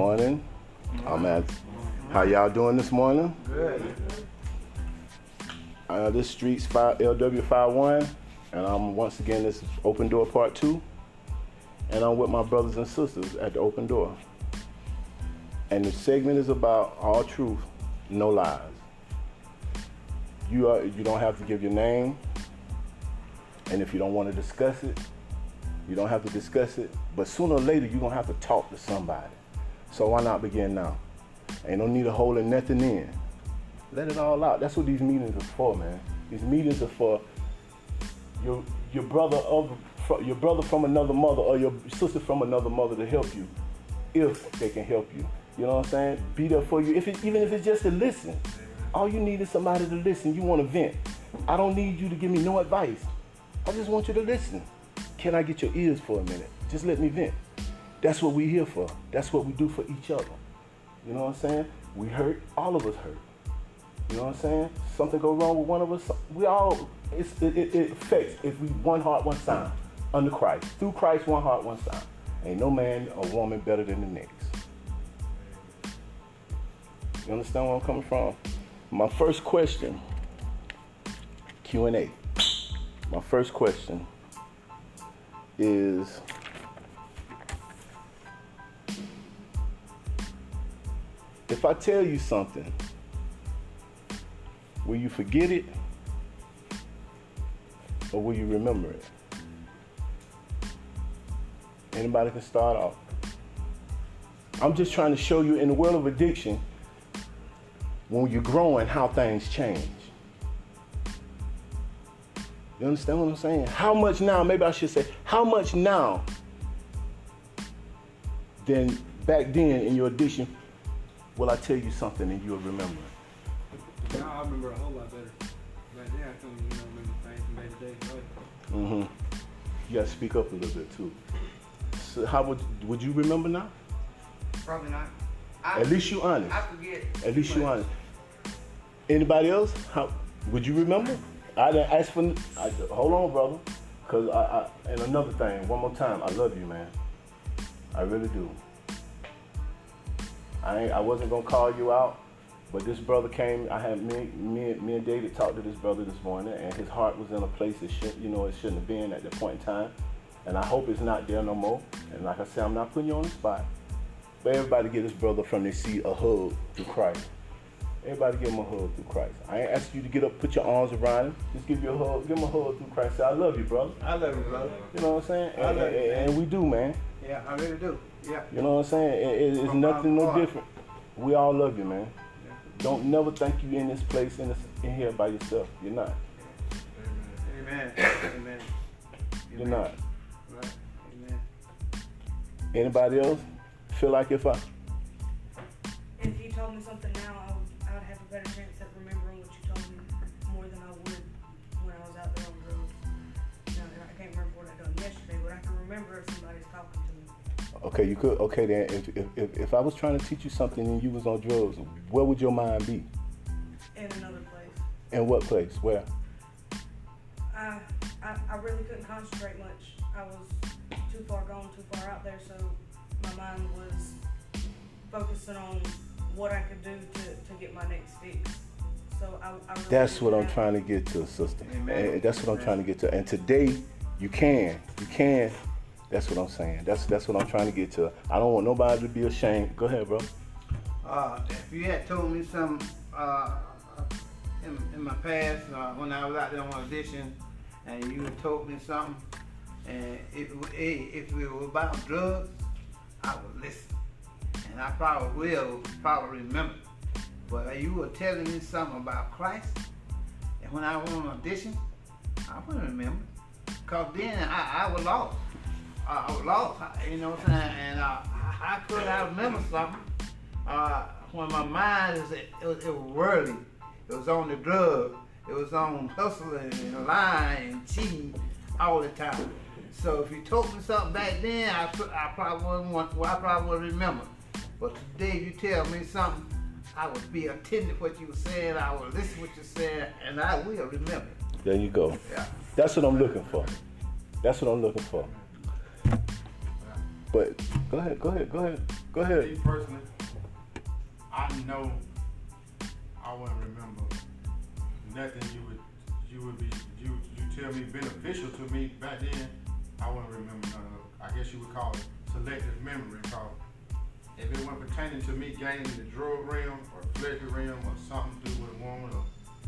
morning. I'm at. How y'all doing this morning? Good. Uh, this street's five, LW51, and I'm once again this is Open Door Part Two, and I'm with my brothers and sisters at the Open Door. And the segment is about all truth, no lies. You are you don't have to give your name, and if you don't want to discuss it, you don't have to discuss it. But sooner or later, you're gonna have to talk to somebody. So why not begin now? Ain't no need of holding nothing in. Let it all out. That's what these meetings are for, man. These meetings are for your your brother of your brother from another mother or your sister from another mother to help you, if they can help you. You know what I'm saying? Be there for you. If it, even if it's just to listen, all you need is somebody to listen. You want to vent. I don't need you to give me no advice. I just want you to listen. Can I get your ears for a minute? Just let me vent. That's what we're here for. That's what we do for each other. You know what I'm saying? We hurt. All of us hurt. You know what I'm saying? Something go wrong with one of us. We all. It's, it, it, it affects if we one heart, one sound under Christ. Through Christ, one heart, one sound. Ain't no man or woman better than the next. You understand where I'm coming from? My first question, Q and A. My first question is. If I tell you something, will you forget it or will you remember it? Anybody can start off. I'm just trying to show you in the world of addiction, when you're growing, how things change. You understand what I'm saying? How much now, maybe I should say, how much now than back then in your addiction will I tell you something and you'll remember it? Now I remember a whole lot better. Back then I couldn't, you know, remember things from day to day. Like, Mm-hmm. You gotta speak up a little bit too. So how would would you remember now? Probably not. I, At least you honest. I forget. At least you but honest. Anybody else? How would you remember? I didn't ask for. I, hold on, brother. Cause I, I and another thing. One more time. I love you, man. I really do. I ain't, I wasn't gonna call you out, but this brother came. I had me me me and David talked to this brother this morning, and his heart was in a place it should you know it shouldn't have been at that point in time, and I hope it's not there no more. And like I said, I'm not putting you on the spot, but everybody give this brother from their seat a hug through Christ. Everybody give him a hug through Christ. I ain't asking you to get up, put your arms around him. Just give you a hug, give him a hug through Christ. Say, I love you, brother. I love you, brother. You know what I'm saying? I And, love you, and- man. and we do, man. Yeah, I really do. Yeah. You know what I'm saying? It- it- it's From nothing no different. We all love you, man. Yeah. Don't never think you in this place in, this, in here by yourself. You're not. Amen. Amen. You're Amen. not. Right. Amen. Anybody else feel like if I If you told me something now, I would, I would have a better chance okay, you could okay then if, if, if, if I was trying to teach you something and you was on drugs, where would your mind be? in another place. In what place? Where? I, I, I really couldn't concentrate much. I was too far gone, too far out there, so my mind was focusing on what I could do to, to get my next fix. So I, I really That's what I'm trying to get to, sister. Amen. And that's what I'm Amen. trying to get to. And today, you can, you can. That's what I'm saying. That's that's what I'm trying to get to. I don't want nobody to be ashamed. Go ahead, bro. Uh, if you had told me some uh, in, in my past uh, when I was out there on audition, and you had told me something, and if if it was about drugs, I would listen, and I probably will probably remember. But you were telling me something about Christ, and when I went on audition, I wouldn't remember, cause then I, I was lost. I, I was lost, you know what I'm saying? And uh, how could I remember something? uh, when my mind is it, was, it was worldly. It was on the drug. It was on hustling and lying and cheating all the time. So if you told me something back then, I, I probably wouldn't want. Well, I probably would remember. But today, if you tell me something, I would be attentive to what you were saying. I would listen to what you're saying, and I will remember. There you go. Yeah. That's what I'm looking for. That's what I'm looking for. But go ahead, go ahead, go ahead. Go ahead. Me ahead. personally, I know I wouldn't remember nothing you would you would be you you tell me beneficial to me back then. I wouldn't remember none of it. I guess you would call it selective memory. Call if it wasn't pertaining to me gaining the drug realm or pleasure realm or something to do with a woman or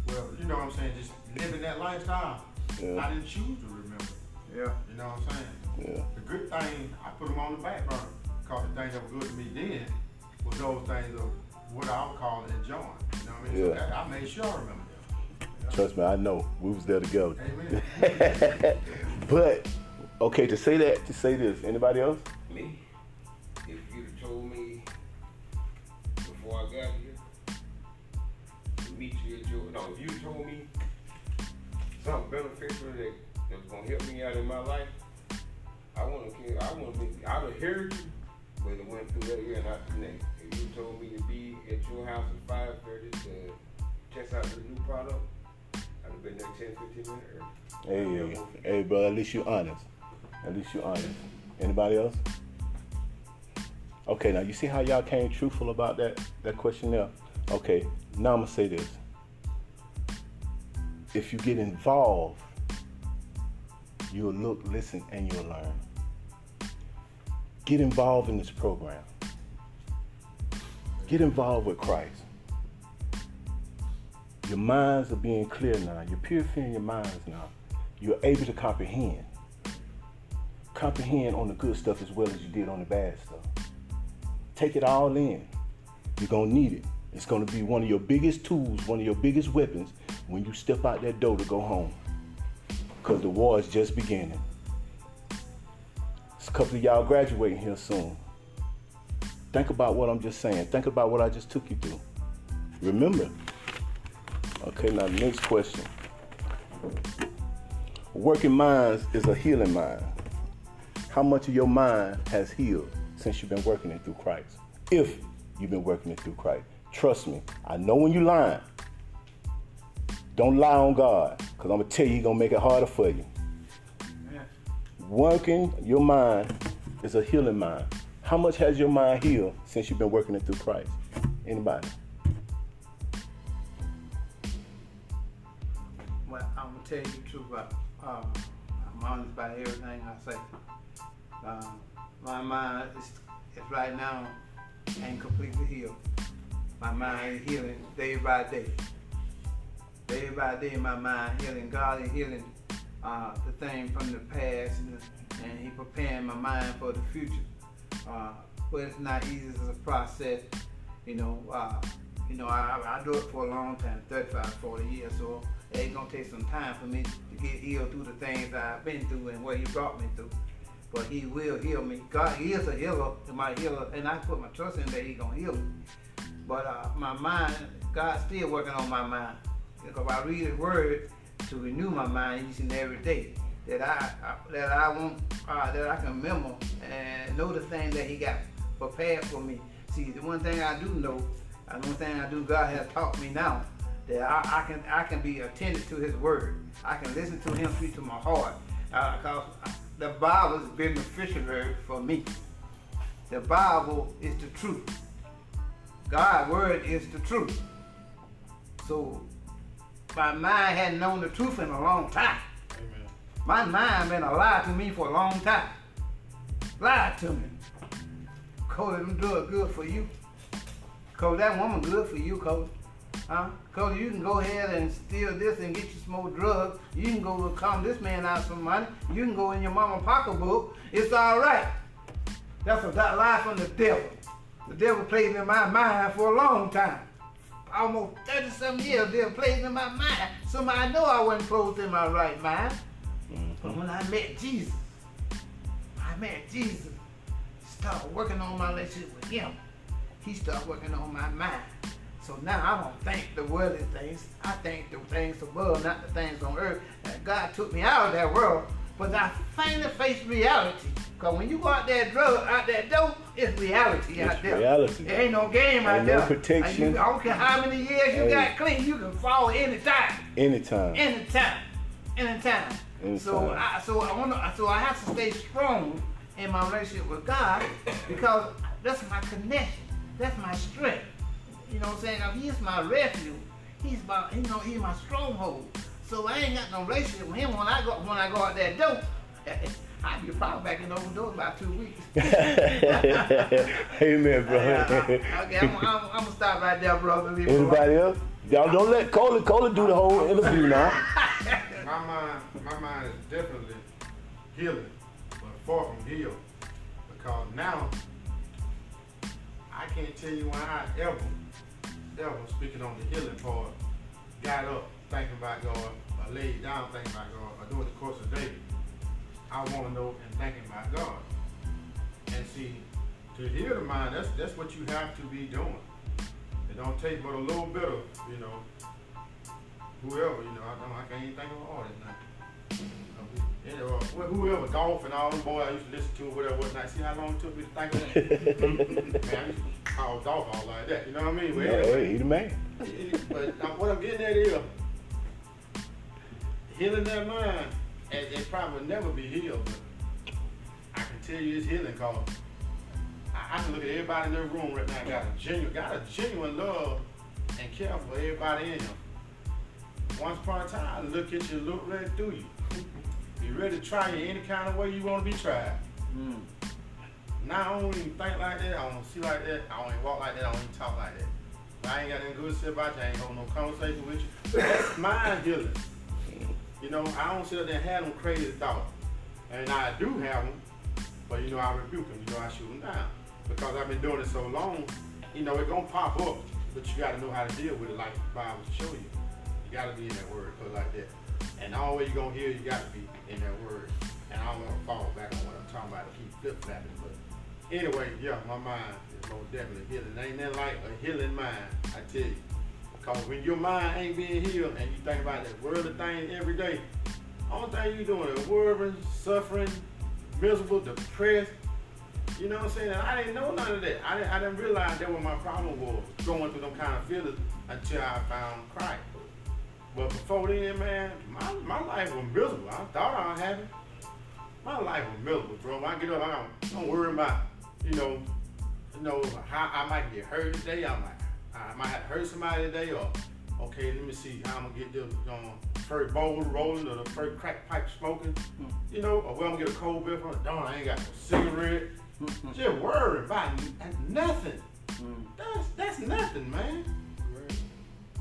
well, you know what I'm saying, just living that lifestyle. Yeah. I didn't choose to remember. Yeah. You know what I'm saying? Yeah. The good thing, I put them on the back burner. Cause the things that were good to me then was those things of what I would call enjoying. You know what I mean? Yeah. that, I made sure I remember them. Trust me, I know. We was there together. Amen. but okay, to say that, to say this, anybody else? Me, if you'd have told me before I got here to meet you at your, no, if you told me something beneficial that, that was gonna help me out in my life, I want to. I wouldn't be. I'd have you, but it went through that year not the next. If you told me to be at your house at five thirty to test out the new product, I'd have been there 10, 15 minutes early. Hey, um, hey, bro. At least you're honest. At least you're honest. Anybody else? Okay, now you see how y'all came truthful about that that questionnaire. Okay, now I'm gonna say this. If you get involved, you'll look, listen, and you'll learn. Get involved in this program. Get involved with Christ. Your minds are being clear now. You're purifying your minds now. You're able to comprehend. Comprehend on the good stuff as well as you did on the bad stuff. Take it all in. You're going to need it. It's going to be one of your biggest tools, one of your biggest weapons when you step out that door to go home. Because the war is just beginning. There's a couple of y'all graduating here soon. Think about what I'm just saying. Think about what I just took you through. Remember. Okay, now next question. Working minds is a healing mind. How much of your mind has healed since you've been working it through Christ? If you've been working it through Christ. Trust me, I know when you're lying. Don't lie on God, because I'm going to tell you, He's going to make it harder for you. Yeah. Working your mind is a healing mind. How much has your mind healed since you've been working it through Christ? Anybody? Well, I'm gonna tell you the truth about, um, I'm honest about everything I say. Um, my mind is, is right now ain't completely healed. My mind is healing day by day. Day by day, my mind healing. God is healing uh, the thing from the past, and, and He preparing my mind for the future. Uh, but it's not easy as a process, you know. Uh, you know, I, I do it for a long time, 35, 40 years, so it's gonna take some time for me to get healed through the things I've been through and what He brought me through. But He will heal me. God He is a healer, my healer, and I put my trust in that He gonna heal me. But uh, my mind, God's still working on my mind. Because I read His Word to renew my mind each and every day. That I, I that I want, uh, that I can remember and know the thing that He got prepared for me. See, the one thing I do know, the one thing I do, God has taught me now that I, I can I can be attentive to His Word. I can listen to Him speak to my heart. Because the Bible is beneficial for me. The Bible is the truth. God's word is the truth. So my mind hadn't known the truth in a long time. Amen. My mind been a lie to me for a long time. Lied to me. Cody, them drugs good for you. Cody, that woman good for you, Cody. Huh? Cody, you can go ahead and steal this and get you some more drugs. You can go come this man out some money. You can go in your mama pocketbook. It's all right. That's a lie from the devil. The devil played in my mind for a long time. Almost 30 some years, the devil played in my mind. So I know I wasn't close in my right mind. But mm-hmm. when I met Jesus, I met Jesus, started working on my relationship with him. He started working on my mind. So now I don't think the worldly things. I think the things above, not the things on earth. And God took me out of that world. But I finally faced reality. Because when you go out there drug out that door, it's reality It's out there. reality. There ain't no game out Ain't no there. protection. You, I don't care how many years you Hey. got clean, you can fall anytime. Anytime. Anytime. Anytime. So Anytime. I so I wanna so I have to stay strong in my relationship with God because that's my connection. That's my strength. You know what I'm saying? Now he's my refuge. He's my, you know, he's my stronghold. So I ain't got no relationship with him when I go when I go out that door. I'll be probably back in the open door in about two weeks. Amen, bro. okay, I'm, I'm, I'm gonna stop right there, brother. Leave it alone. Anybody else? Y'all don't let Cola Cola do the whole interview now. My mind, my mind is definitely healing, but far from healed. Because now, I can't tell you when I ever, ever, speaking on the healing part, got up thinking about God, laid down thinking about God, or during the course of the day, I want to know and thinking about God. And see, to heal the mind, that's that's what you have to be doing. It don't take but a little bit of, you know, whoever, you know, I don't, I can't even think of all artist now. You know, whoever, golf and all them boys I used to listen to, whatever, whatnot. See how long it took me to think of that? Man, I used to call golf all like that, you know what I mean? But Yeah, anyway, he the man. but uh, what I'm getting at is healing that mind, and it probably will never be healed, but I can tell you it's healing because I, I can look at everybody in their room right now got a genuine, got a genuine love and care for everybody in them. Once upon a time, I look at you, look right through you. Be ready to try you any kind of way you want to be tried. Mm. Now I don't even think like that. I don't see like that. I don't even walk like that. I don't even talk like that. I ain't got nothing good to say about you. I ain't holding no conversation with you. That's mind healing. You know, I don't sit up there and have them crazy thoughts. And I do have them, but you know, I rebuke them. You know, I shoot them down. Because I've been doing it so long, you know, it gonna pop up, but you gotta know how to deal with it like the Bible show you. You gotta be in that word, put it like that. And all way you gonna hear, you gotta be in that word. And I don't wanna fall back on what I'm talking about to keep flip flapping, but anyway, yeah, my mind is most definitely healing. Ain't nothing like a healing mind, I tell you. Cause when your mind ain't being healed and you think about that worldly thing every day, only thing you doing is worrying, suffering, miserable, depressed. You know what I'm saying? And I didn't know none of that. I didn't, I didn't realize that what my problem was, going through them kind of feelings until I found Christ. But before then, man, my, my life was miserable. I thought I was happy. My life was miserable, bro. When I get up, I don't, worry about, you know, you know, how I might get hurt today. I'm like, I might have hurt somebody today, or okay, let me see how I'm gonna get the um, first bowl rolling or the first crack pipe smoking, mm-hmm. you know, or where I'm gonna get a cold beer from. Darn, I ain't got no cigarette. Mm-hmm. Just worry about nothing. Mm. That's that's nothing, man.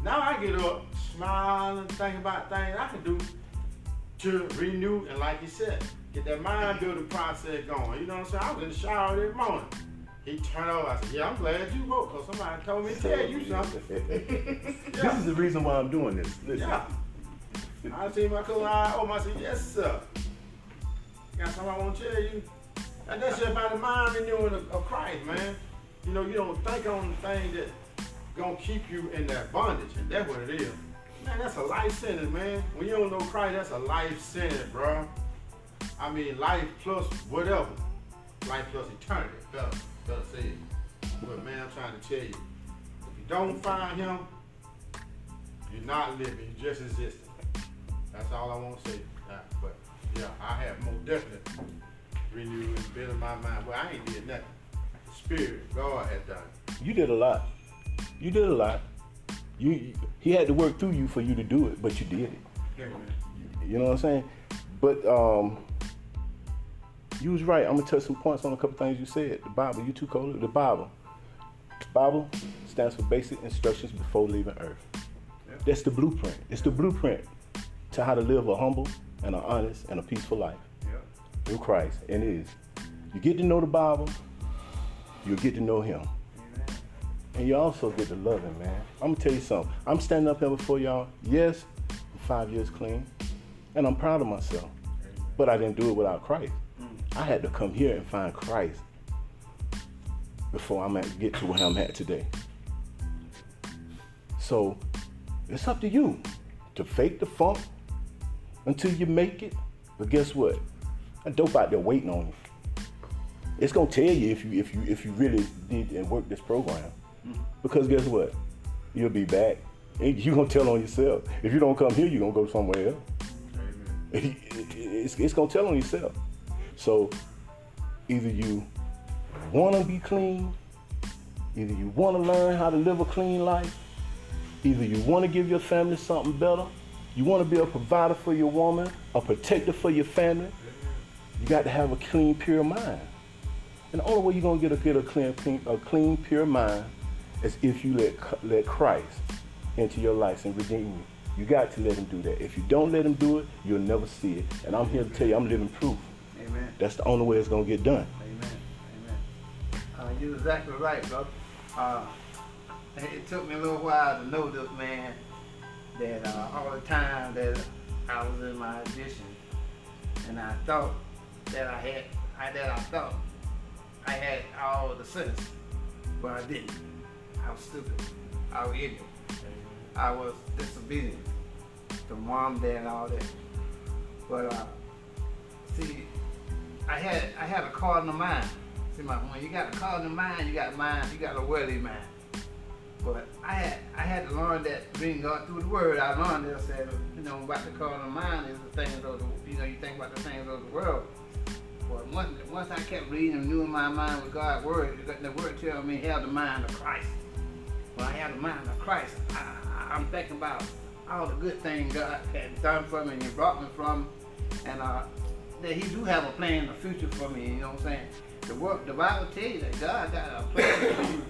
Now I get up, smile and think about things I can do to renew and like you said, get that mind mm-hmm. building process going. You know what I'm saying? I was in the shower this morning. He turned over. I said, "Yeah, I'm glad you woke, cause somebody told me to tell you something." This is the reason why I'm doing this. Listen. Yeah. I see my cousin eye open. I said, "Yes, sir." Got something I want to tell you. And that's just about the mind renewing of, of Christ, man. You know, you don't think on the thing that gonna keep you in that bondage, and that's what it is. Man, that's a life sentence, man. When you don't know Christ, that's a life sentence, bro. I mean, life plus whatever. Life plus eternity. Better, better say it. But man, I'm trying to tell you, if you don't find him, you're not living, you're just existing. That's all I want to say. Uh, but yeah, I have most definitely renewed and built my mind. Well, I ain't did nothing. The Spirit, God has done. it. You did a lot. You did a lot. You, you- he had to work through you for you to do it, but you did it. Amen. You know what I'm saying? But um, you was right. I'm gonna touch some points on a couple things you said. The Bible, you too, Cola. The Bible. Bible stands for basic instructions before leaving Earth. That's the blueprint. It's the blueprint to how to live a humble and an honest and a peaceful life Yep. through Christ. And it is. You get to know the Bible, you'll get to know Him. And you also get to love Him, man. I'm gonna tell you something. I'm standing up here before y'all. Yes, I'm five years clean, and I'm proud of myself. But I didn't do it without Christ. I had to come here and find Christ before I'm at get to where I'm at today. So it's up to you to fake the funk until you make it. But guess what? A dope out there waiting on you. It's gonna tell you if you if you if you really did and work this program. Because guess what? You'll be back. And you're gonna tell on yourself. If you don't come here, you're gonna go somewhere else. Amen. It's, it's gonna tell on yourself. So either you want to be clean, either you want to learn how to live a clean life, either you want to give your family something better, you want to be a provider for your woman, a protector for your family, you got to have a clean, pure mind. And the only way you're gonna get a get a clean, clean a clean, pure mind is if you let let Christ into your life and redeem you. You got to let him do that. If you don't let him do it, you'll never see it. And I'm here to tell you, I'm living proof. That's the only way it's gonna get done. Amen. Amen. Uh, you're exactly right, brother. Uh, it took me a little while to know this man that uh, all the time that I was in my addiction, and I thought that I had, I, that I thought I had all the sense, but I didn't. I was stupid. I was ignorant. I was disobedient to mom, dad, and all that. But uh, see, I had I had a carnal mind. See, my when you got a carnal mind, you got mind, you got a worldly mind. But I had I had to learn that reading God through the Word. I learned that I said, you know, about the carnal mind is the things of the you know you think about the things of the world. But once once I kept reading and knew in my mind with God's Word, the Word tells me have the mind of Christ. When I have the mind of Christ, I, I'm thinking about all the good things God had done for me and He brought me from, and uh, that He do have a plan the future for me. You know what I'm saying? The work, the Bible tells you that God got a plan for you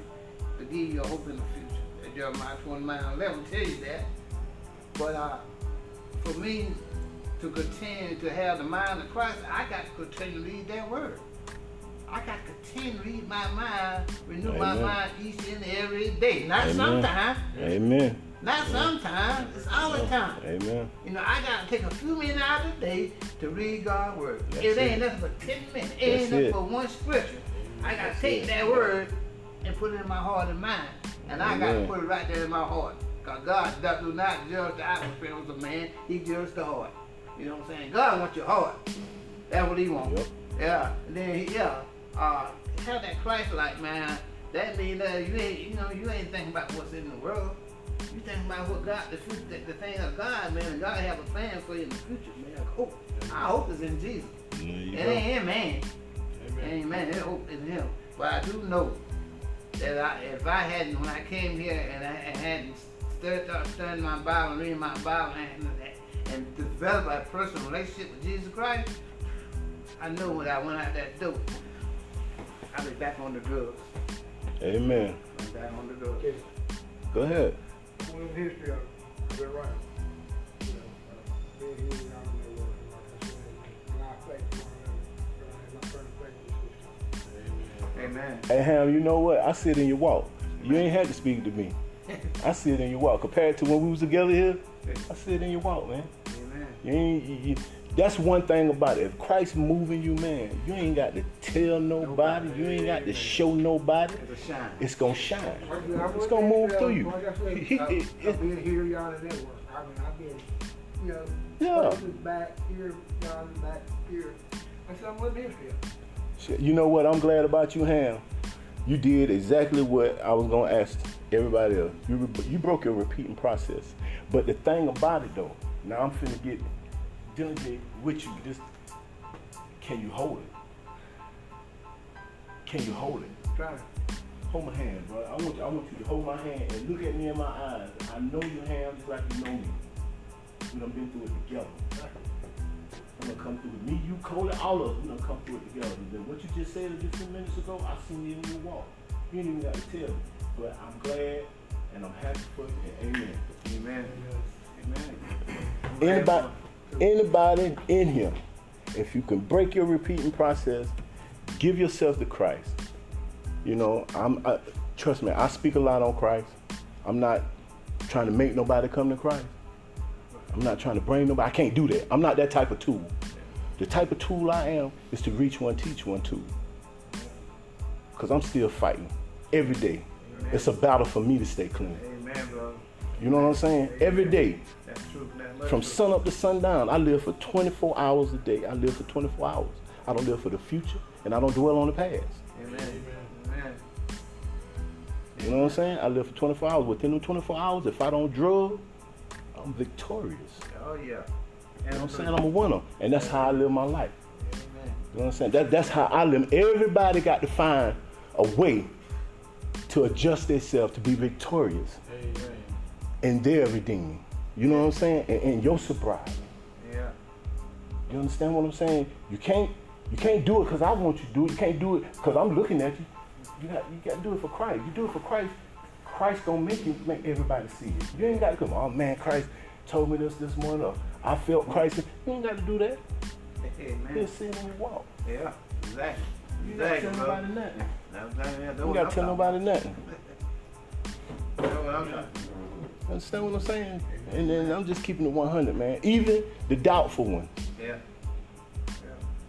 to give you a hope in the future. Jeremiah 29, 11 tell you that. But uh, for me to continue to have the mind of Christ, I got to continue to read that word. I got to to read my mind, renew my mind each and every day. Not Amen. sometimes, Amen. not sometimes, it's all the time. Amen. You know, I gotta take a few minutes out of the day to read God's word. That's it ain't nothing but ten minutes. It ain't nothing but one scripture. I gotta That's take it. that word and put it in my heart and mind. And I gotta put it right there in my heart. Cause God does do not judge the outward appearance of man, he judges the heart. You know what I'm saying? God wants your heart. That's what he wants. Yep. Yeah. And then he, yeah, uh, have that Christ like man. That means that you ain't, you know, you ain't thinking about what's in the world. You thinking about what God, the future, the, the things of God, man. And God have a plan for you in the future, man. I hope. Our hope is in Jesus. There you It go. ain't in man. It Amen. ain't man. It hope in Him. But I do know that I, if I hadn't, when I came here and I hadn't studied, studying my Bible, reading my Bible, and, and developed a personal relationship with Jesus Christ, I know when I went out that door, I'd be back on the drugs. Amen. I'm back on the drugs. Okay, Go ahead. a little history. I've been around. You know, being here, out in the world, like I said, and I thank one another. And my friend thank you this time. Amen. Hey Ham, you know what? I see it in your walk. You ain't had to speak to me. I see it in your walk. Compared to when we was together here, I see it in your walk, man. Amen. You ain't. You, you, that's one thing about it. If Christ moving you, man, you ain't got to tell nobody. You ain't got to show nobody. It's a shine. It's gonna shine. I said, I It's gonna move through you. I said, He- I- it- I've been here, y'all. I mean, I've been, you know, Yeah. back here, y'all back here. I said, I'm living. Shit, You know what I'm glad about you, Ham? You did exactly what I was gonna ask everybody else. You you broke your repeating process. But the thing about it though, now I'm finna get diligent with you. Just can you hold it? Can you hold it? Trying to. Hold my hand, bro. I want you, I want you to hold my hand and look at me in my eyes. I know you, Ham, just like you know me. We done been through it together. I'm gonna come through it. Me, you, Cole, all of us, we done come through it together. And then what you just said just a few minutes ago, I seen it in your walk. You ain't even got to tell me. But I'm glad and I'm happy for you. And amen. Amen. Amen. Anybody, anybody in here, if you can break your repeating process, give yourself to Christ. You know, I'm. I, trust me, I speak a lot on Christ. I'm not trying to make nobody come to Christ. I'm not trying to bring nobody. I can't do that. I'm not that type of tool. The type of tool I am is to reach one, teach one, too. Cause I'm still fighting every day. It's a battle for me to stay clean. Amen, bro. You know what I'm saying? Every day. That's true. From sun up to sundown, I live for 24 hours a day. I live for 24 hours. I don't live for the future, and I don't dwell on the past. Amen. Amen. You know what I'm saying? I live for 24 hours. Within them 24 hours, if I don't drug, I'm victorious. Oh yeah. You know what I'm saying? I'm a winner, and that's how I live my life. Amen. You know what I'm saying? That, that's how I live. Everybody got to find a way to adjust themselves to be victorious Amen. their redeeming. You know what I'm saying? And, in your sobriety. Yeah. You understand what I'm saying? You can't you can't do it because I want you to do it. You can't do it because I'm looking at you. You got you got to do it for Christ. You do it for Christ. Christ gonna make you make everybody see it. You ain't got to come. Oh man, Christ told me this this morning. Or, I felt Christ. You ain't got to do that. Amen. Just sit and walk. Yeah, exactly. You got to tell bro. nobody nothing. That's exactly- that's You what got I'm to tell nobody nothing. That's what I'm Understand what I'm saying? And then I'm just keeping it 100, man. Even the doubtful one. Yeah.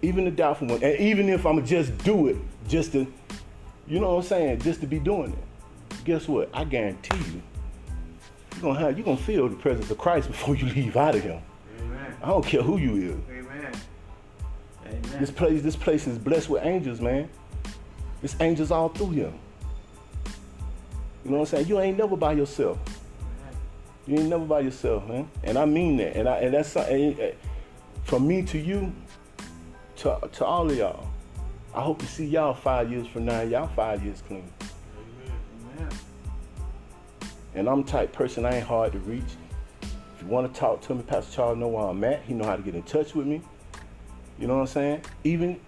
even the doubtful one, and even if I'm just do it, just to, you know what I'm saying, just to be doing it. Guess what? I guarantee you, you're gonna have, you're gonna feel the presence of Christ before you leave out of here. Amen. I don't care who you is. Amen. Amen. This place, this place is blessed with angels, man. There's angels all through here. You know what I'm saying? You ain't never by yourself. You ain't never by yourself, man. And I mean that. And I and that's something eh, from me to you, to to all of y'all. I hope to see y'all five years from now. Y'all five years clean. Amen. And I'm the type person I ain't hard to reach. If you want to talk to me, Pastor Charles know where I'm at. He know how to get in touch with me. You know what I'm saying? Even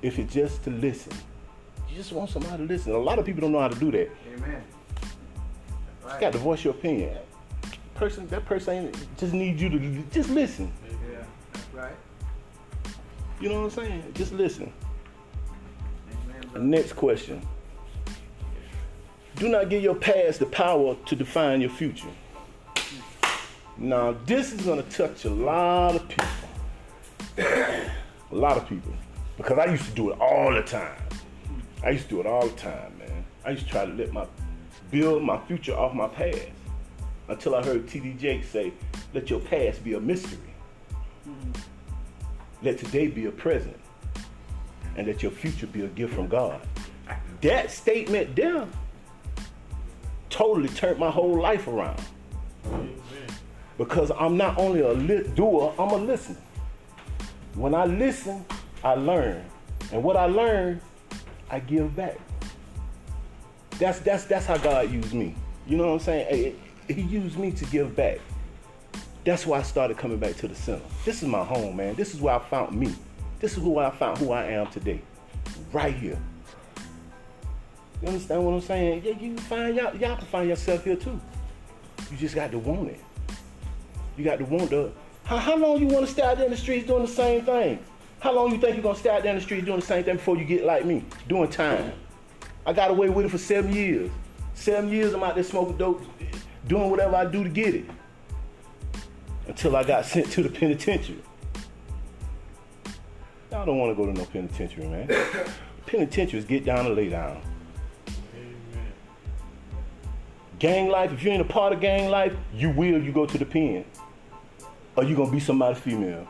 if it's just to listen. You just want somebody to listen. A lot of people don't know how to do that. Amen. You got to voice your opinion. Person, that person ain't, just needs you to just listen. Yeah, right. You know what I'm saying? Just listen. Amen, next question. Do not give your past the power to define your future. Now, this is going to touch a lot of people. a lot of people. Because I used to do it all the time. I used to do it all the time, man. I used to try to let my build my future off my past. Until I heard TD Jake say, let your past be a mystery. Let today be a present. And let your future be a gift from God. That statement there totally turned my whole life around. Because I'm not only a li- doer, I'm a listener. When I listen, I learn. And what I learn, I give back. That's that's that's how God used me. You know what I'm saying? He used me to give back. That's why I started coming back to the center. This is my home, man. This is where I found me. This is who I found who I am today. Right here. You understand what I'm saying? Yeah, you find y'all, y'all can find yourself here too. You just got to want it. You got to want the. How, how long you want to stay out there in the streets doing the same thing? How long you think you're gonna stay out there in the streets doing the same thing before you get like me, doing time? I got away with it for seven years. Seven years I'm out there smoking dope, doing whatever I do to get it. Until I got sent to the penitentiary. Y'all don't want to go to no penitentiary, man. Penitentiaries get down and lay down. Amen. Gang life, if you ain't a part of gang life, you will, you go to the pen. Or you gonna be somebody female.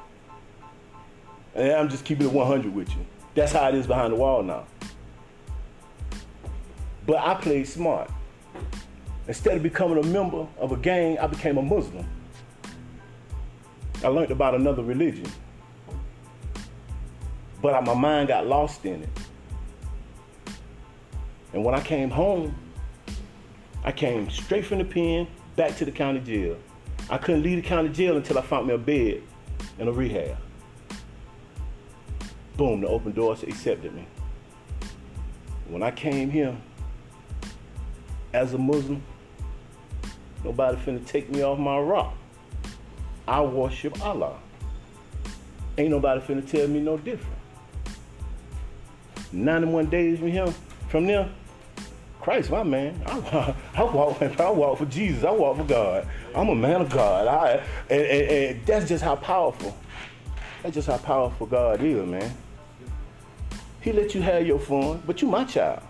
And I'm just keeping it 100 with you. That's how it is behind the wall now. But I played smart. Instead of becoming a member of a gang, I became a Muslim. I learned about another religion. But my mind got lost in it. And when I came home, I came straight from the pen back to the county jail. I couldn't leave the county jail until I found me a bed in a rehab. Boom, the open doors accepted me. When I came here as a Muslim, nobody finna take me off my rock. I worship Allah. Ain't nobody finna tell me no different. 91 days from him, from there, Christ, my man. I, I walk, I walk for Jesus. I walk for God. I'm a man of God. I, and, and, and that's just how powerful. That's just how powerful God is, man. He let you have your fun, but you my child.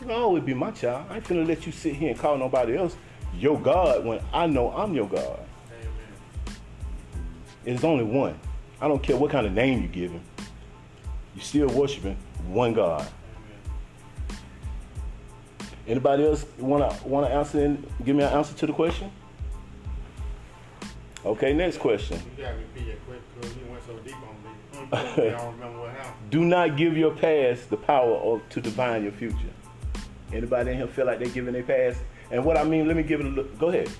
You always be my child. I ain't finna let you sit here and call nobody else your God when I know I'm your God. Amen. There's only one. I don't care what kind of name you give him. You still worshiping one God. Amen. Anybody else wanna wanna answer and give me an answer to the question? Okay, next question. You got me repeat that quick because you went so deep on me. I don't remember what happened. Do not give your past the power of, to define your future. Anybody in here feel like they're giving their pass? And what I mean, let me give it a look. Go ahead.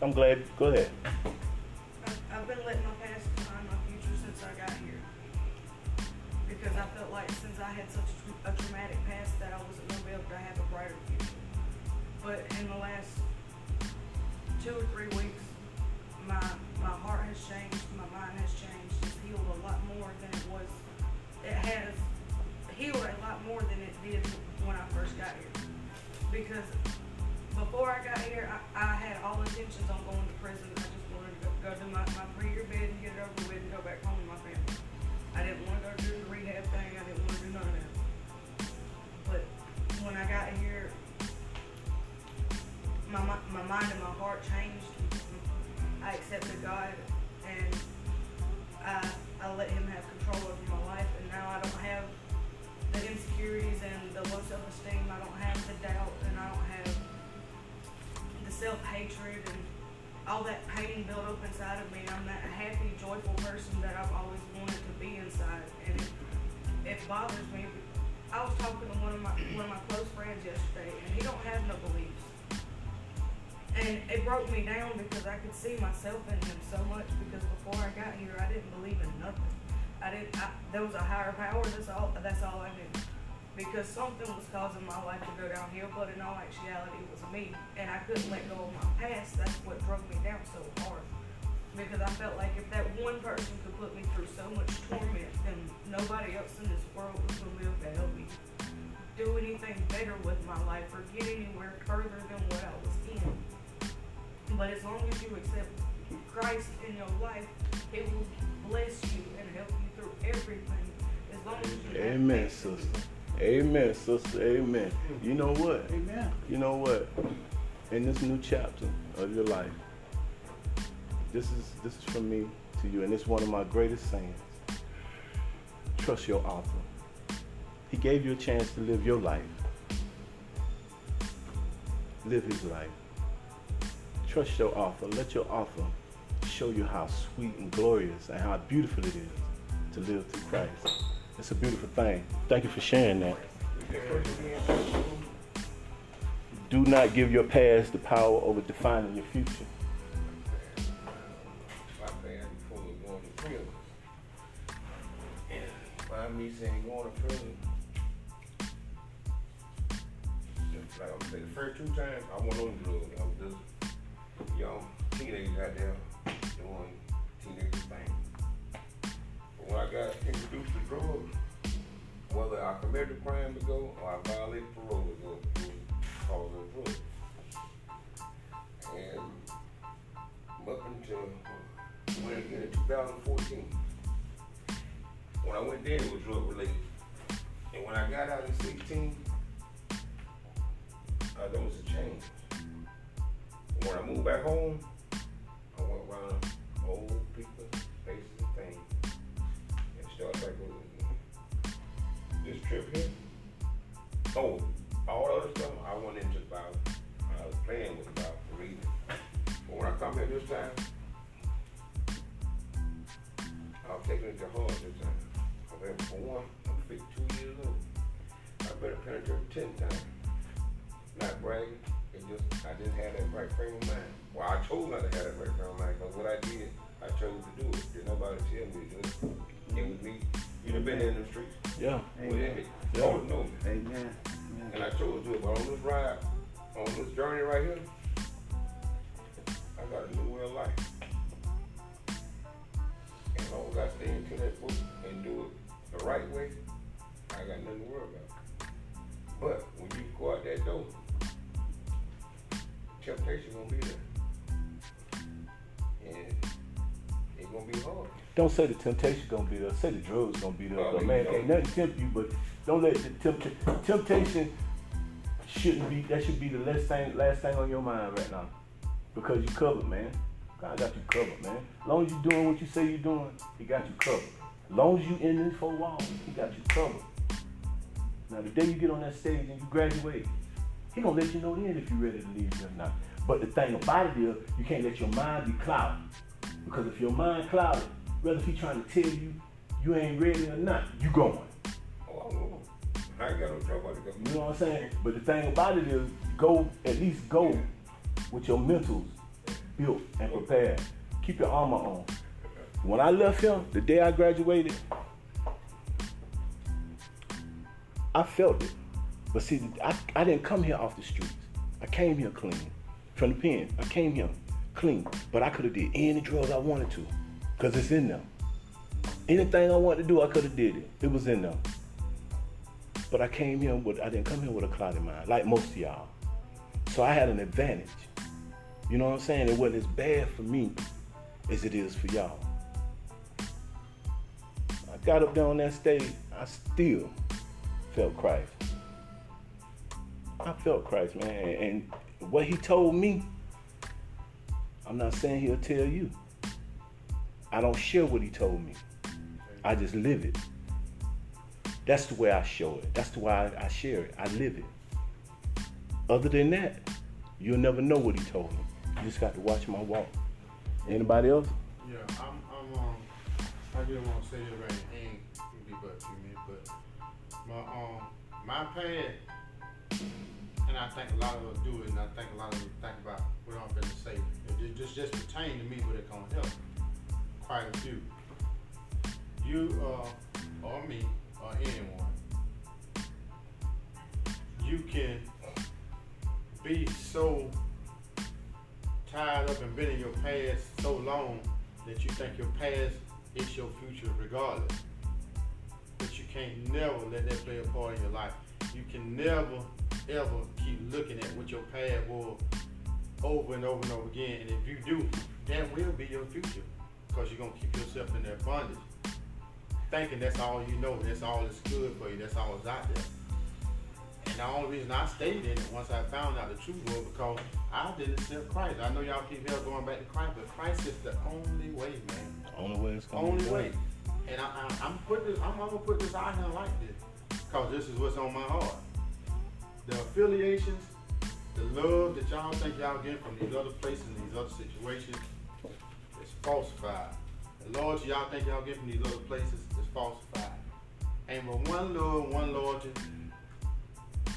I'm glad. Go ahead. Because before I got here, I, I had all intentions on myself in him so much. Because before I got here, I didn't believe in nothing. I didn't. I, there was a higher power. That's all. That's all I knew because something was causing my life to go downhill, but in all actuality, it was me, and I couldn't let go of my past. That's what drove me down so hard. Because I felt like if that one person could put me through so much torment, then nobody else in this world was going to be able to help me do anything better with my life or get anywhere further than what I was in. But as long as you accept Christ in your life, it will bless you and help you through everything. As long as you Amen, faith in sister. Amen, sister. Amen. You know what? Amen. You know what? In this new chapter of your life, this is this is from me to you, and it's one of my greatest sayings. Trust your author. He gave you a chance to live your life. Live his life. Trust your author. Let your author show you how sweet and glorious and how beautiful it is to live through Christ. It's a beautiful thing. Thank you for sharing that. Do not give your past the power over defining your future. me saying going to prison. Like I said, the first two times I went on drugs. I was just young teenager out there doing teenage things. But when I got introduced to drugs, whether I committed a crime to go or I violated parole to go, cause of drugs. And up until when again in 2014. When I went there, it was drug related. And when I got out in 16, uh, I noticed a change. When I moved back home, oh, all the other stuff I went into about, I was playing with about reading. But when I come here this time, I'm taking it to heart this time. I'm having for one, I'm 52 years old. I've been a penitentiary 10 times. Not bragging, it just, I didn't have that right frame of mind. Well, I chose not to have that right frame of mind, because what I did, I chose to do it. Did nobody tell me to do it. It was me. You done been in the streets. Yeah. Amen. you know me. Amen. And I chose to do it, but on this ride, on this journey right here, I got a new way of life. And as long as I stay into that book and do it the right way, I got nothing to worry about. But when you go out that door, temptation gonna be there. Don't say the temptation gonna be there. Say the drugs gonna be there. Well, man, ain't nothing tempt you, but don't let the tempt- temptation shouldn't be. That should be the last thing, last thing on your mind right now, because you covered, man. God got you covered, man. As long as you doing what you say you're doing, He got you covered. As long as you in these four walls, He got you covered. Now, the day you get on that stage and you graduate, He gonna let you know then if you're ready to leave or not. But the thing about it is, you can't let your mind be clouded Because if your mind clouded, whether he trying to tell you you ain't ready or not, you going. Oh, I know. I ain't got no trouble to go. You know what I'm saying? But the thing about it is, go at least go with your mentals built and prepared. Keep your armor on. When I left him, the day I graduated, I felt it. But see, I, I didn't come here off the streets. I came here clean. From the pen, I came here clean. But I could have did any drugs I wanted to. Because it's in them. Anything I wanted to do, I could have did it. It was in them. But I came here with, I didn't come here with a clouded mind, like most of y'all. So I had an advantage. You know what I'm saying? It wasn't as bad for me as it is for y'all. I got up there on that stage, I still felt Christ. I felt Christ, man. And what he told me, I'm not saying he'll tell you. I don't share what he told me. I just live it. That's the way I show it. That's the way I, I share it. I live it. Other than that, you'll never know what he told me. You just got to watch my walk. Anybody else? Yeah, I'm, I'm, um, I didn't want to say this right. Gonna be but few minutes, but my, um, my pad, and I think a lot of us do it, and I think a lot of us think about what I'm gonna say. It just, just pertain to me, but it gonna help quite a few. You, uh, or me, or anyone, you can be so tied up and been in your past so long that you think your past is your future regardless. But you can't never let that play a part in your life. You can never ever keep looking at what your past was over and over and over again. And if you do, that will be your future. Because you're gonna keep yourself in that bondage. Thinking that's all you know, that's all that's good for you, that's all that's out there. And the only reason I stayed in it once I found out the truth was because I didn't accept Christ. I know y'all keep here going back to Christ, but Christ is the only way, man. Only way Is Only way. And I, I'm putting this, I'm, I'm gonna put this out here like this, cause this is what's on my heart. The affiliations, the love that y'all think y'all get from these other places, and these other situations, falsified. The loyalty y'all think y'all get from these other places is falsified. And but one love, one loyalty,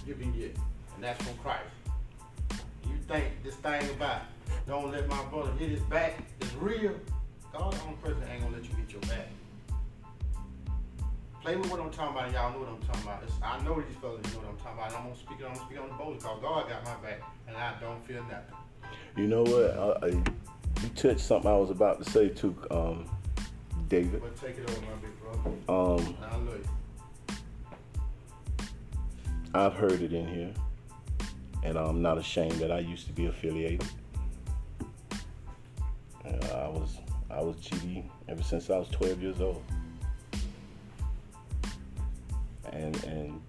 you can get, and that's from Christ. You think this thing about don't let my brother hit his back is real? God, the only ain't gonna let you hit your back. Play with what I'm talking about, and y'all know what I'm talking about. It's, I know these fellas know what I'm talking about. I'm gonna speak it. I'm gonna speak on the bold because God got my back, and I don't feel nothing. You know what? I, I, you touched something I was about to say too, um, David. But take it over, my big brother. Um, And I love you. I've heard it in here, and I'm not ashamed that I used to be affiliated. Uh, I was I was GD ever since I was 12 years old, and and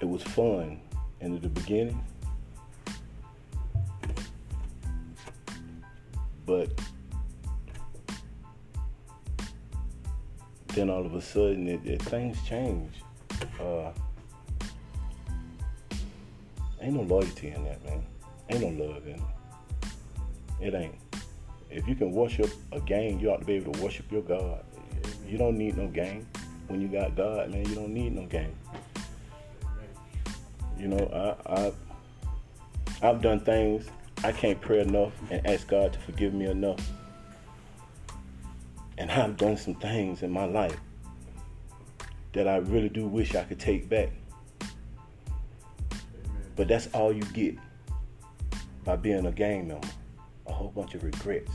it was fun in the beginning, but then all of a sudden it, it things change. Uh, ain't no loyalty in that, man. Ain't no love in it. It ain't. If you can worship a game, you ought to be able to worship your God. You don't need no game. When you got God, man, you don't need no game. You know, I, I I've done things I can't pray enough and ask God to forgive me enough. And I've done some things in my life that I really do wish I could take back. But that's all you get by being a gang member. A whole bunch of regrets.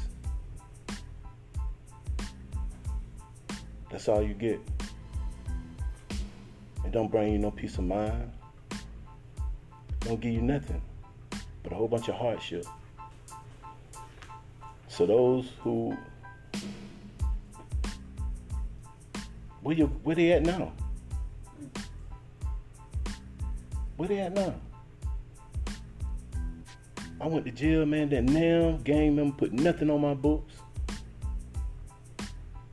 That's all you get. It don't bring you no peace of mind. Don't give you nothing but a whole bunch of hardship. So those who where you where they at now? Where they at now? I went to jail, man. That now gang member put nothing on my books.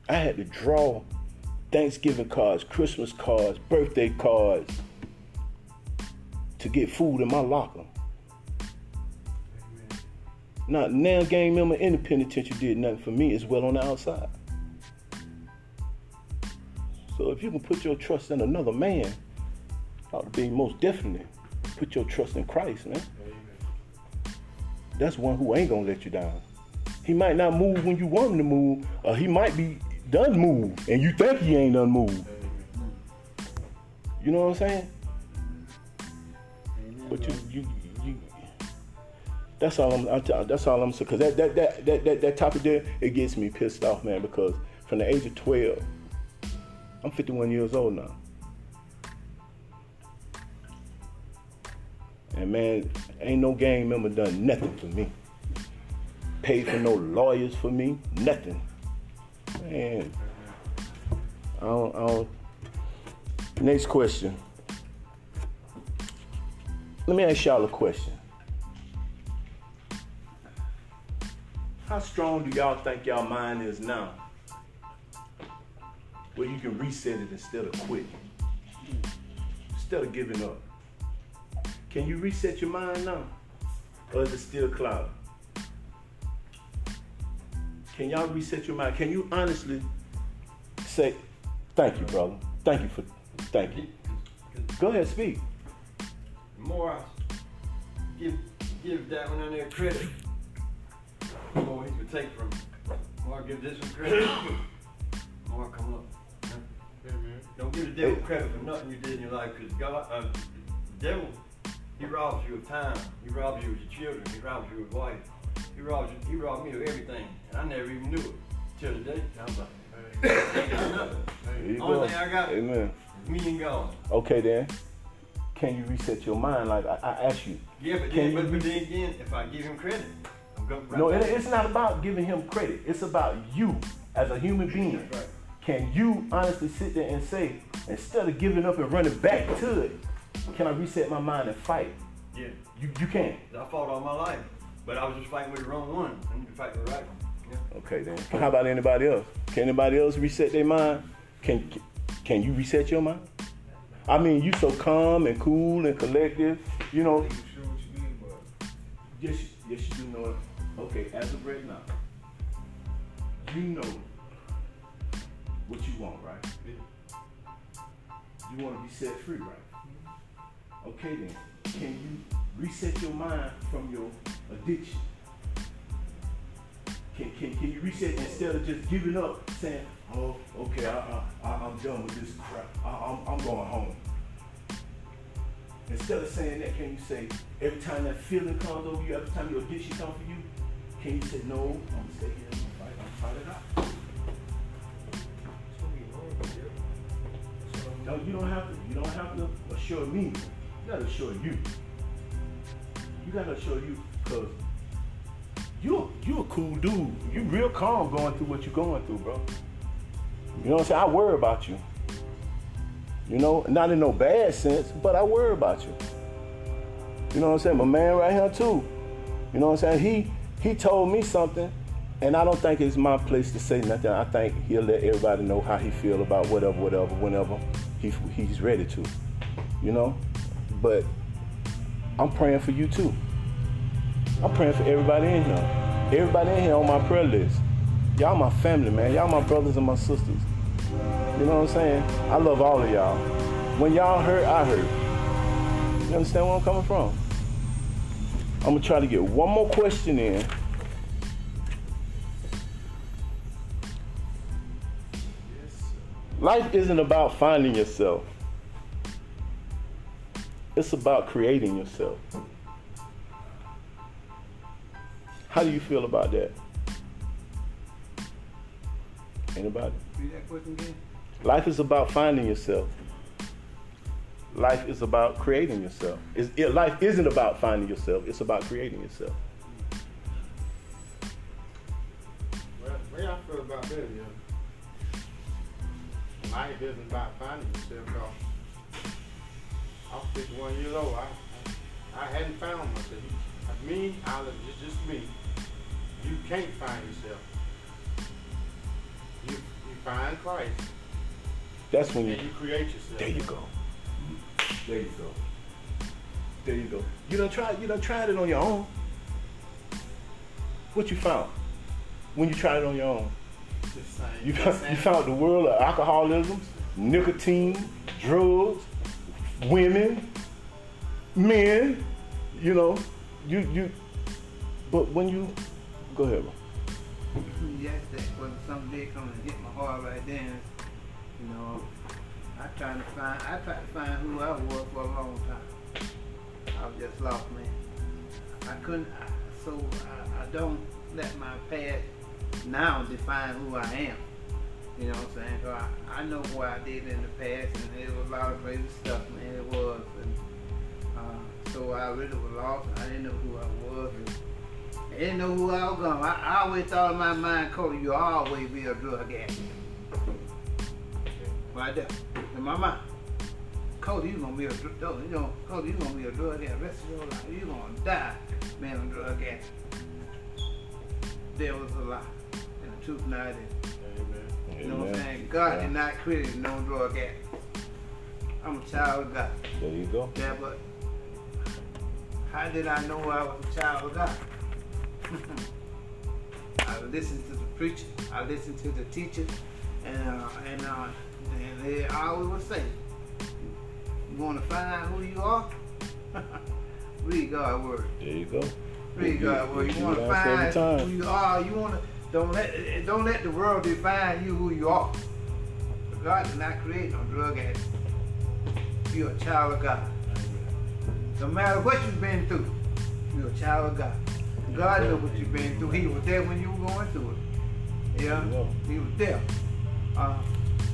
I had to draw Thanksgiving cards, Christmas cards, birthday cards to get food in my locker. Not now gang member in the penitentiary did nothing for me as well on the outside. So if you can put your trust in another man, ought to be most definitely put your trust in Christ, man. That's one who ain't gonna let you down. He might not move when you want him to move, or he might be done move, and you think he ain't done move. You know what I'm saying? But you, you, you. That's all I'm. That's all I'm saying. Cause that, that, that, that, that, that topic there, it gets me pissed off, man. Because from the age of 12, I'm 51 years old now. And man, ain't no gang member done nothing for me. Paid for no lawyers for me, nothing. Man, I don't, I don't. Next question. Let me ask y'all a question. How strong do y'all think y'all mind is now? Where you can reset it instead of quitting, instead of giving up. Can you reset your mind now? Or is it still clouded? Can y'all reset your mind? Can you honestly say, thank you, brother. Thank you for, thank you. Go ahead, speak. The more I give give that one on there credit, the more he could take from me. The more I give this one credit, the more I come up. you know? Don't give the devil credit for nothing you did in your life, because God, uh, the devil, he robs you of time. He robs you of your children. He robs you of wife. He robs you, he robbed me of everything, and I never even knew it till today. I was like, I ain't got nothing. Only thing I got Amen. is me and God. Okay then. Can you reset your mind like I, I asked you? Yeah, but Can then, but, you but then again, if I give him credit, I'm going right No, it, it's not about giving him credit. It's about you as a human being. Right. Can you honestly sit there and say, instead of giving up and running back to it, can I reset my mind and fight? Yeah, You you can. I fought all my life, but I was just fighting with the wrong one. I need to fight the right one. Yeah. Okay then. How about anybody else? Can anybody else reset their mind? Can can you reset your mind? I mean, you so calm and cool and collective. You know. You sure what you mean, yes, you do know it. Okay, as of right now, you know what you want, right? You want to be set free, right? Mm-hmm. Okay then, can you reset your mind from your addiction? Can, can, can you reset instead of just giving up, saying, oh, okay, I, I, I'm done with this crap. I, I'm, I'm going home. Instead of saying that, can you say, every time that feeling comes over you, every time your addiction comes for you, can you say, no, I'm stay here, I'm fight, I'm fight it out. No, you don't have to, you don't have to assure me. You gotta assure you. You gotta assure you, cause you you a cool dude. You real calm going through what you're going through, bro. You know what I'm saying? I worry about you. You know, not in no bad sense, but I worry about you. You know what I'm saying? My man right here too. You know what I'm saying? He he told me something, and I don't think it's my place to say nothing. I think he'll let everybody know how he feel about whatever, whatever, whenever he, he's ready to. You know? But I'm praying for you too. I'm praying for everybody in here. Everybody in here on my prayer list. Y'all my family, man. Y'all my brothers and my sisters. You know what I'm saying? I love all of y'all. When y'all hurt, I hurt. You understand where I'm coming from? I'm gonna try to get one more question in. Life isn't about finding yourself. It's about creating yourself. How do you feel about that? Anybody? Read that question again. Life is about finding yourself. Life is about creating yourself. It, life isn't about finding yourself. It's about creating yourself. Well, the way I feel about that is, life isn't about finding yourself, cause I'm 51 years old. I, I hadn't found myself. Me, I was just, just me. You can't find yourself. You, you find Christ, That's when you. you create yourself. There you go. There you go. There you go. You done tried. You done tried it on your own. What you found when you tried it on your own? You found, you found the world of alcoholism, nicotine, drugs, women, men. You know, you you. But when you go ahead, bro. Yes, that was some day come and hit my heart right then. You trying to find, I tried to find who I was for a long time. I was just lost, man. I couldn't, so I, I don't let my past now define who I am. You know what I'm saying? So I, I know what I did in the past, and it was a lot of crazy stuff, man. It was, and uh, so I really was lost. I didn't know who I was. And, I didn't know who I was going. I, I always thought in my mind, Cody, you'll always be a drug addict. Right there. In my mind. Cody, you gonna be a drug you gonna Cody, you gonna be a drug addict the rest of your life. You gonna die being a drug addict. There was a lie. And the truth now is, you know what I'm saying? God Yeah. did not create no drug addict. I'm a child of God. There you go. Yeah, but how did I know I was a child of God? I listened to the preacher, I listened to the teacher, and uh, and uh, and they always would say, "You want to find out who you are? Read God's word. There you go. Read God's word. You want to find who you are. You want to don't let don't let the world define you who you are. God did not create no drug addict. You're a child of God. No matter what you've been through, you're a child of God. God knows what you've been through. He was there when you were going through it. Yeah, Yeah. he was there. Uh,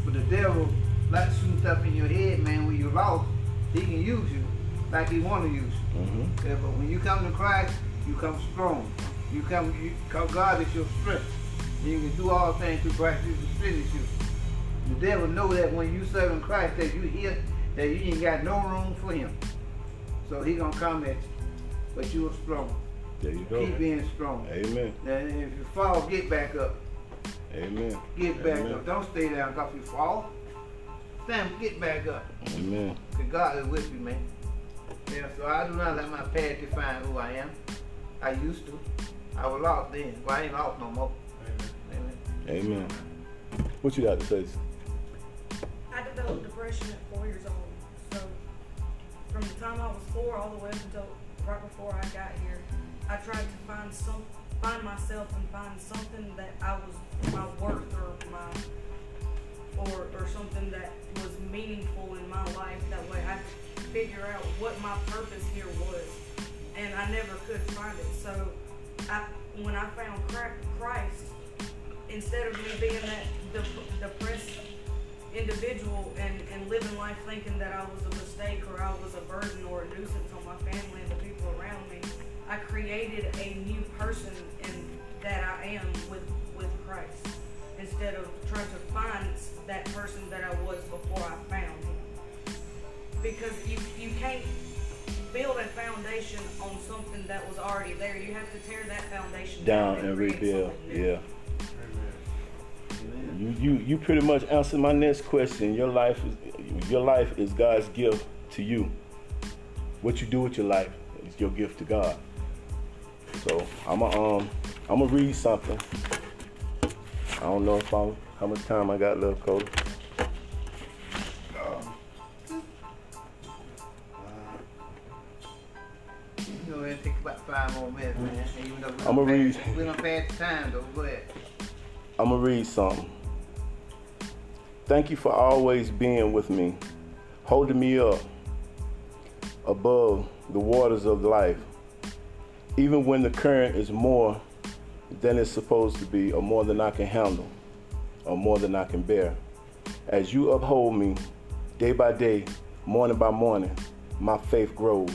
but the devil likes shooting stuff in your head, man. When you're lost, he can use you like he want to use you. Mm-hmm. Yeah, but when you come to Christ, you come strong. You come, you, cause God is your strength. You can do all things through Christ Jesus finish you. The devil know that when you serving Christ, that you here, that you ain't got no room for him. So he gonna come at you, but you are strong. There you go. Keep being strong. Amen. And if you fall, get back up. Amen. Get back Amen. up. Don't stay down. Cause if you fall, stand, get back up. Amen. Cause God is with you, man. Yeah, so I do not let my past define who I am. I used to. I was lost then, but I ain't lost no more. Amen. Amen. Amen. What you got to say? I developed depression at four years old. So from the time I was four all the way up until right before I got here, I tried to find some, find myself and find something that I was my worth or my, or or something that was meaningful in my life. That way I figure out what my purpose here was, and I never could find it. So I, when I found Christ, instead of me being that dep- depressed individual and, and living life thinking that I was a mistake or I was a burden or a nuisance on my family and the people around me, I created a new person in that I am with, with Christ instead of trying to find that person that I was before I found him. Because you, you can't build a foundation on something that was already there. You have to tear that foundation Down down, and rebuild. Yeah. You, you you pretty much answered my next question. Your life is your life is God's gift to you. What you do with your life is your gift to God. So I'm a, um I'm gonna read something. I don't know if I'm how much time I got left, Cody. You know, it take about five more minutes, man. And even though we I'ma read. pass- We don't pass the time though. Go ahead. I'm gonna read something. Thank you for always being with me, holding me up above the waters of life, even when the current is more than it's supposed to be, or more than I can handle, or more than I can bear. As you uphold me day by day, morning by morning, my faith grows.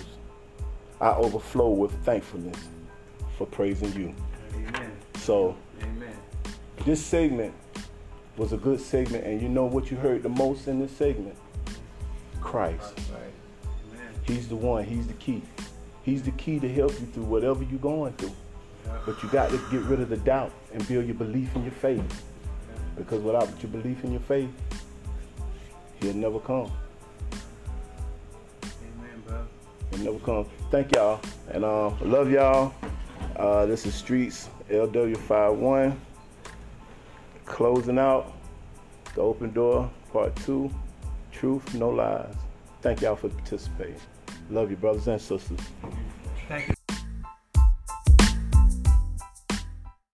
I overflow with thankfulness for praising you. Amen. So, Amen. this segment was a good segment, and you know what you heard the most in this segment? Christ. Right. Amen. He's the one, he's the key. He's the key to help you through whatever you're going through. But you got to get rid of the doubt and build your belief in your faith. Because without your belief in your faith, he'll never come. Amen, bro. He'll never come. Thank y'all. And uh, love y'all. Uh, this is Streets LW51, closing out the open door, part two, truth, no lies. Thank y'all for participating. Love you, brothers and sisters. Thank you.